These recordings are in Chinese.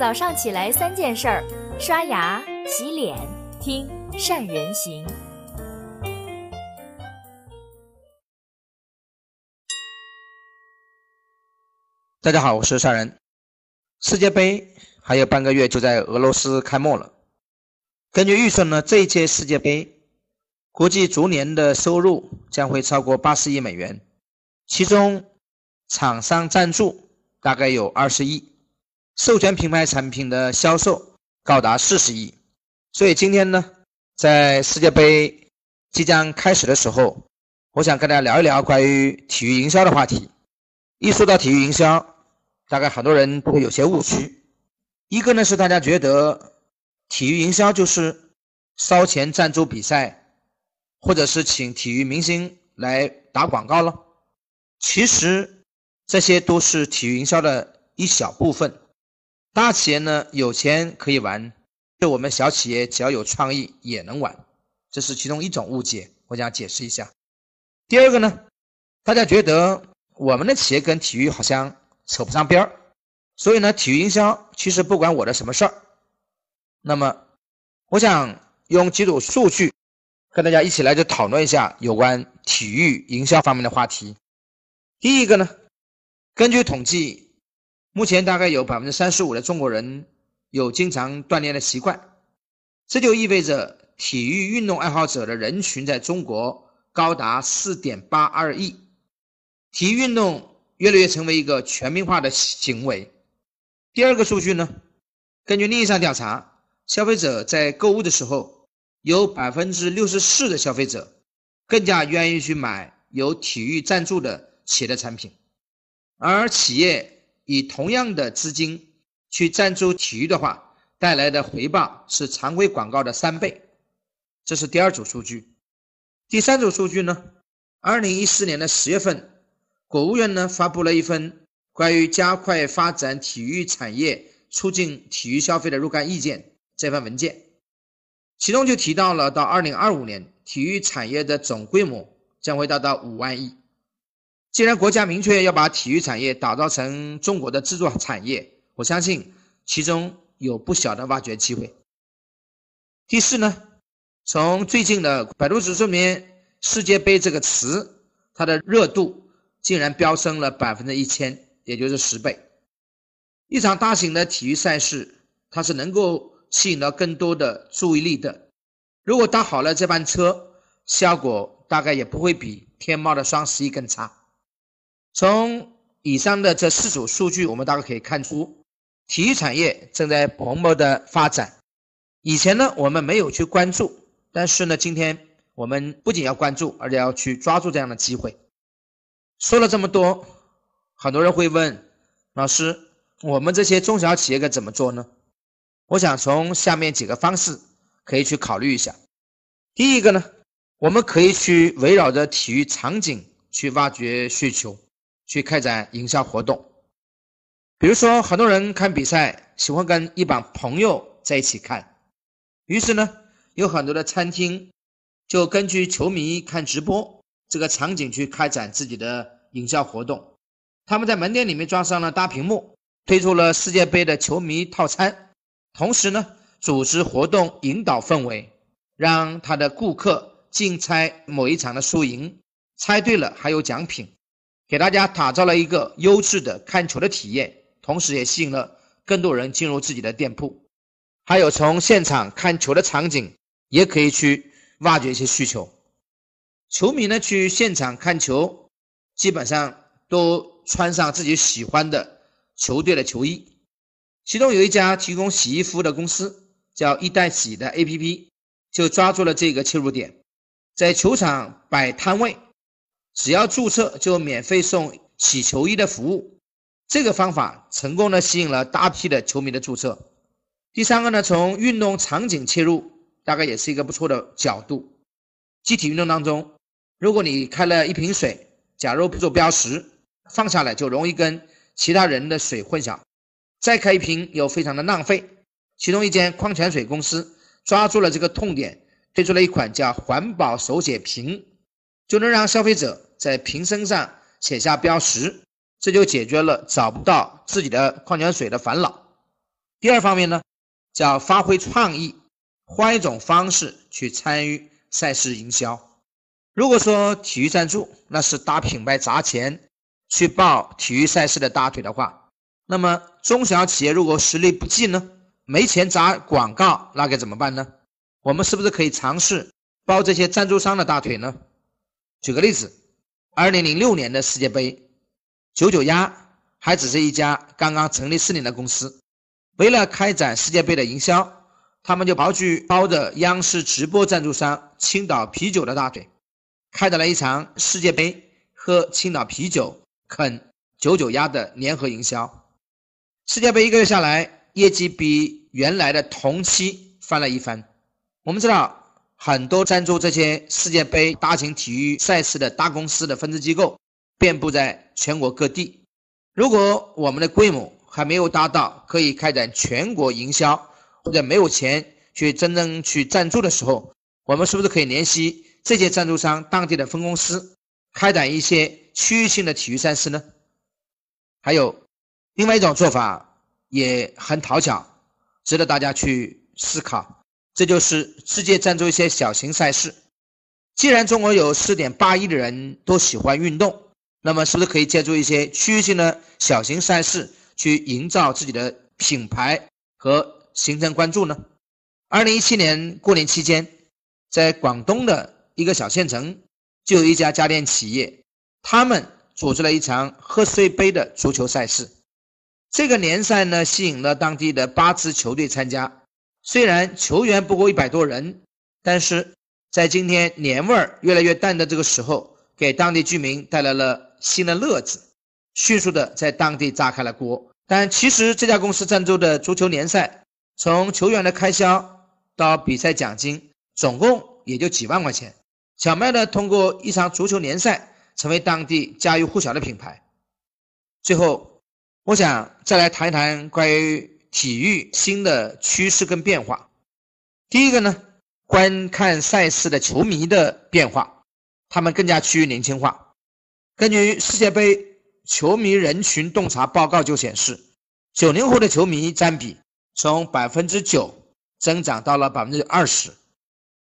早上起来三件事儿：刷牙、洗脸、听善人行。大家好，我是善人。世界杯还有半个月就在俄罗斯开幕了。根据预算呢，这一届世界杯国际足联的收入将会超过八十亿美元，其中厂商赞助大概有二十亿，授权品牌产品的销售高达四十亿。所以今天呢，在世界杯即将开始的时候，我想跟大家聊一聊关于体育营销的话题。一说到体育营销，大概很多人都会有些误区。一个呢是大家觉得体育营销就是烧钱赞助比赛，或者是请体育明星来打广告了。其实这些都是体育营销的一小部分。大企业呢有钱可以玩，对我们小企业只要有创意也能玩，这是其中一种误解，我想解释一下。第二个呢，大家觉得。我们的企业跟体育好像扯不上边儿，所以呢，体育营销其实不管我的什么事儿。那么，我想用几组数据跟大家一起来就讨论一下有关体育营销方面的话题。第一个呢，根据统计，目前大概有百分之三十五的中国人有经常锻炼的习惯，这就意味着体育运动爱好者的人群在中国高达四点八二亿。体育运动越来越成为一个全民化的行为。第二个数据呢，根据另一项调查，消费者在购物的时候，有百分之六十四的消费者更加愿意去买有体育赞助的企业的产品，而企业以同样的资金去赞助体育的话，带来的回报是常规广告的三倍。这是第二组数据。第三组数据呢，二零一四年的十月份。国务院呢发布了一份关于加快发展体育产业、促进体育消费的若干意见这份文件，其中就提到了到二零二五年，体育产业的总规模将会达到五万亿。既然国家明确要把体育产业打造成中国的支柱产业，我相信其中有不小的挖掘机会。第四呢，从最近的百度指数里面“世界杯”这个词，它的热度。竟然飙升了百分之一千，也就是十倍。一场大型的体育赛事，它是能够吸引到更多的注意力的。如果搭好了这班车，效果大概也不会比天猫的双十一更差。从以上的这四组数据，我们大概可以看出，体育产业正在蓬勃的发展。以前呢，我们没有去关注，但是呢，今天我们不仅要关注，而且要去抓住这样的机会。说了这么多，很多人会问老师：我们这些中小企业该怎么做呢？我想从下面几个方式可以去考虑一下。第一个呢，我们可以去围绕着体育场景去挖掘需求，去开展营销活动。比如说，很多人看比赛喜欢跟一帮朋友在一起看，于是呢，有很多的餐厅就根据球迷看直播。这个场景去开展自己的营销活动，他们在门店里面装上了大屏幕，推出了世界杯的球迷套餐，同时呢，组织活动引导氛围，让他的顾客竞猜某一场的输赢，猜对了还有奖品，给大家打造了一个优质的看球的体验，同时也吸引了更多人进入自己的店铺。还有从现场看球的场景，也可以去挖掘一些需求。球迷呢去现场看球，基本上都穿上自己喜欢的球队的球衣。其中有一家提供洗衣服务的公司叫一代洗的 APP，就抓住了这个切入点，在球场摆摊位，只要注册就免费送洗球衣的服务。这个方法成功的吸引了大批的球迷的注册。第三个呢，从运动场景切入，大概也是一个不错的角度。集体运动当中。如果你开了一瓶水，假如不做标识，放下来就容易跟其他人的水混淆。再开一瓶又非常的浪费。其中一间矿泉水公司抓住了这个痛点，推出了一款叫环保手写瓶，就能让消费者在瓶身上写下标识，这就解决了找不到自己的矿泉水的烦恼。第二方面呢，叫发挥创意，换一种方式去参与赛事营销。如果说体育赞助那是大品牌砸钱去抱体育赛事的大腿的话，那么中小企业如果实力不济呢，没钱砸广告，那该怎么办呢？我们是不是可以尝试包这些赞助商的大腿呢？举个例子，二零零六年的世界杯，九九鸭还只是一家刚刚成立四年的公司，为了开展世界杯的营销，他们就跑去包着央视直播赞助商青岛啤酒的大腿。开展了一场世界杯喝青岛啤酒、啃九九鸭的联合营销。世界杯一个月下来，业绩比原来的同期翻了一番。我们知道，很多赞助这些世界杯大型体育赛事的大公司的分支机构遍布在全国各地。如果我们的规模还没有达到可以开展全国营销，或者没有钱去真正去赞助的时候，我们是不是可以联系？这些赞助商当地的分公司开展一些区域性的体育赛事呢？还有另外一种做法也很讨巧，值得大家去思考。这就是世界赞助一些小型赛事。既然中国有四点八亿的人都喜欢运动，那么是不是可以借助一些区域性的小型赛事去营造自己的品牌和形成关注呢？二零一七年过年期间，在广东的。一个小县城就有一家家电企业，他们组织了一场贺岁杯的足球赛事。这个联赛呢，吸引了当地的八支球队参加。虽然球员不过一百多人，但是在今天年味儿越来越淡的这个时候，给当地居民带来了新的乐子，迅速的在当地炸开了锅。但其实这家公司赞助的足球联赛，从球员的开销到比赛奖金，总共也就几万块钱。巧妙的通过一场足球联赛，成为当地家喻户晓的品牌。最后，我想再来谈一谈关于体育新的趋势跟变化。第一个呢，观看赛事的球迷的变化，他们更加趋于年轻化。根据世界杯球迷人群洞察报告就显示，九零后的球迷占比从百分之九增长到了百分之二十，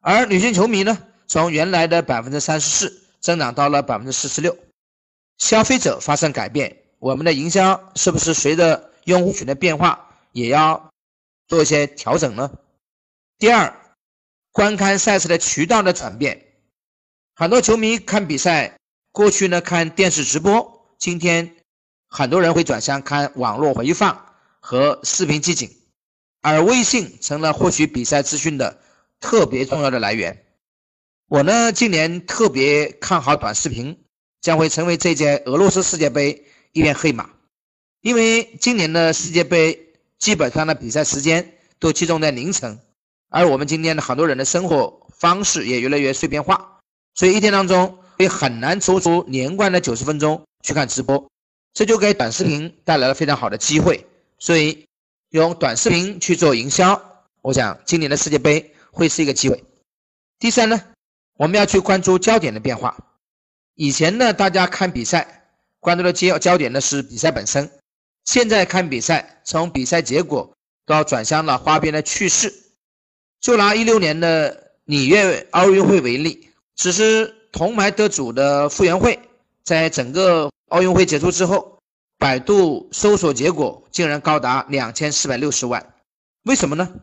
而女性球迷呢？从原来的百分之三十四增长到了百分之四十六，消费者发生改变，我们的营销是不是随着用户群的变化也要做一些调整呢？第二，观看赛事的渠道的转变，很多球迷看比赛，过去呢看电视直播，今天很多人会转向看网络回放和视频集锦，而微信成了获取比赛资讯的特别重要的来源。我呢，今年特别看好短视频将会成为这届俄罗斯世界杯一匹黑马，因为今年的世界杯基本上的比赛时间都集中在凌晨，而我们今天的很多人的生活方式也越来越碎片化，所以一天当中会很难抽出连贯的九十分钟去看直播，这就给短视频带来了非常好的机会，所以用短视频去做营销，我想今年的世界杯会是一个机会。第三呢？我们要去关注焦点的变化。以前呢，大家看比赛关注的焦焦点呢是比赛本身，现在看比赛从比赛结果到转向了花边的趣事。就拿一六年的里约奥运会为例，只是铜牌得主的傅园慧，在整个奥运会结束之后，百度搜索结果竟然高达两千四百六十万。为什么呢？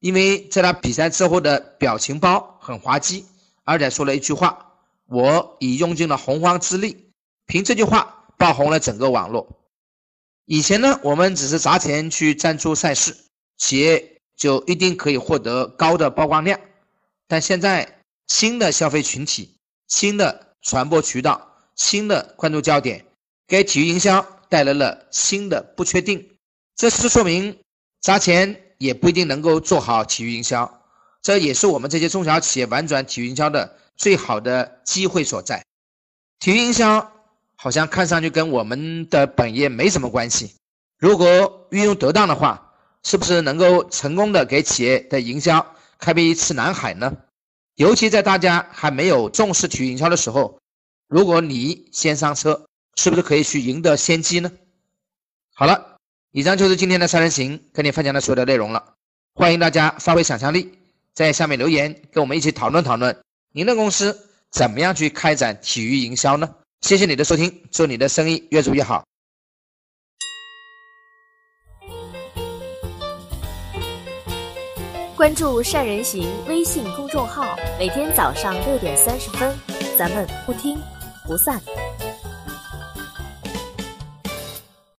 因为在他比赛之后的表情包很滑稽。而且说了一句话：“我已用尽了洪荒之力。”凭这句话爆红了整个网络。以前呢，我们只是砸钱去赞助赛事，企业就一定可以获得高的曝光量。但现在新的消费群体、新的传播渠道、新的关注焦点，给体育营销带来了新的不确定。这是说明砸钱也不一定能够做好体育营销。这也是我们这些中小企业玩转体育营销的最好的机会所在。体育营销好像看上去跟我们的本业没什么关系，如果运用得当的话，是不是能够成功的给企业的营销开辟一次蓝海呢？尤其在大家还没有重视体育营销的时候，如果你先上车，是不是可以去赢得先机呢？好了，以上就是今天的三人行跟你分享的所有的内容了。欢迎大家发挥想象力，在下面留言跟我们一起讨论讨论，您的公司怎么样去开展体育营销呢？谢谢你的收听，祝你的生意越做越好。关注善人行微信公众号，每天早上六点三十分，咱们不听不散。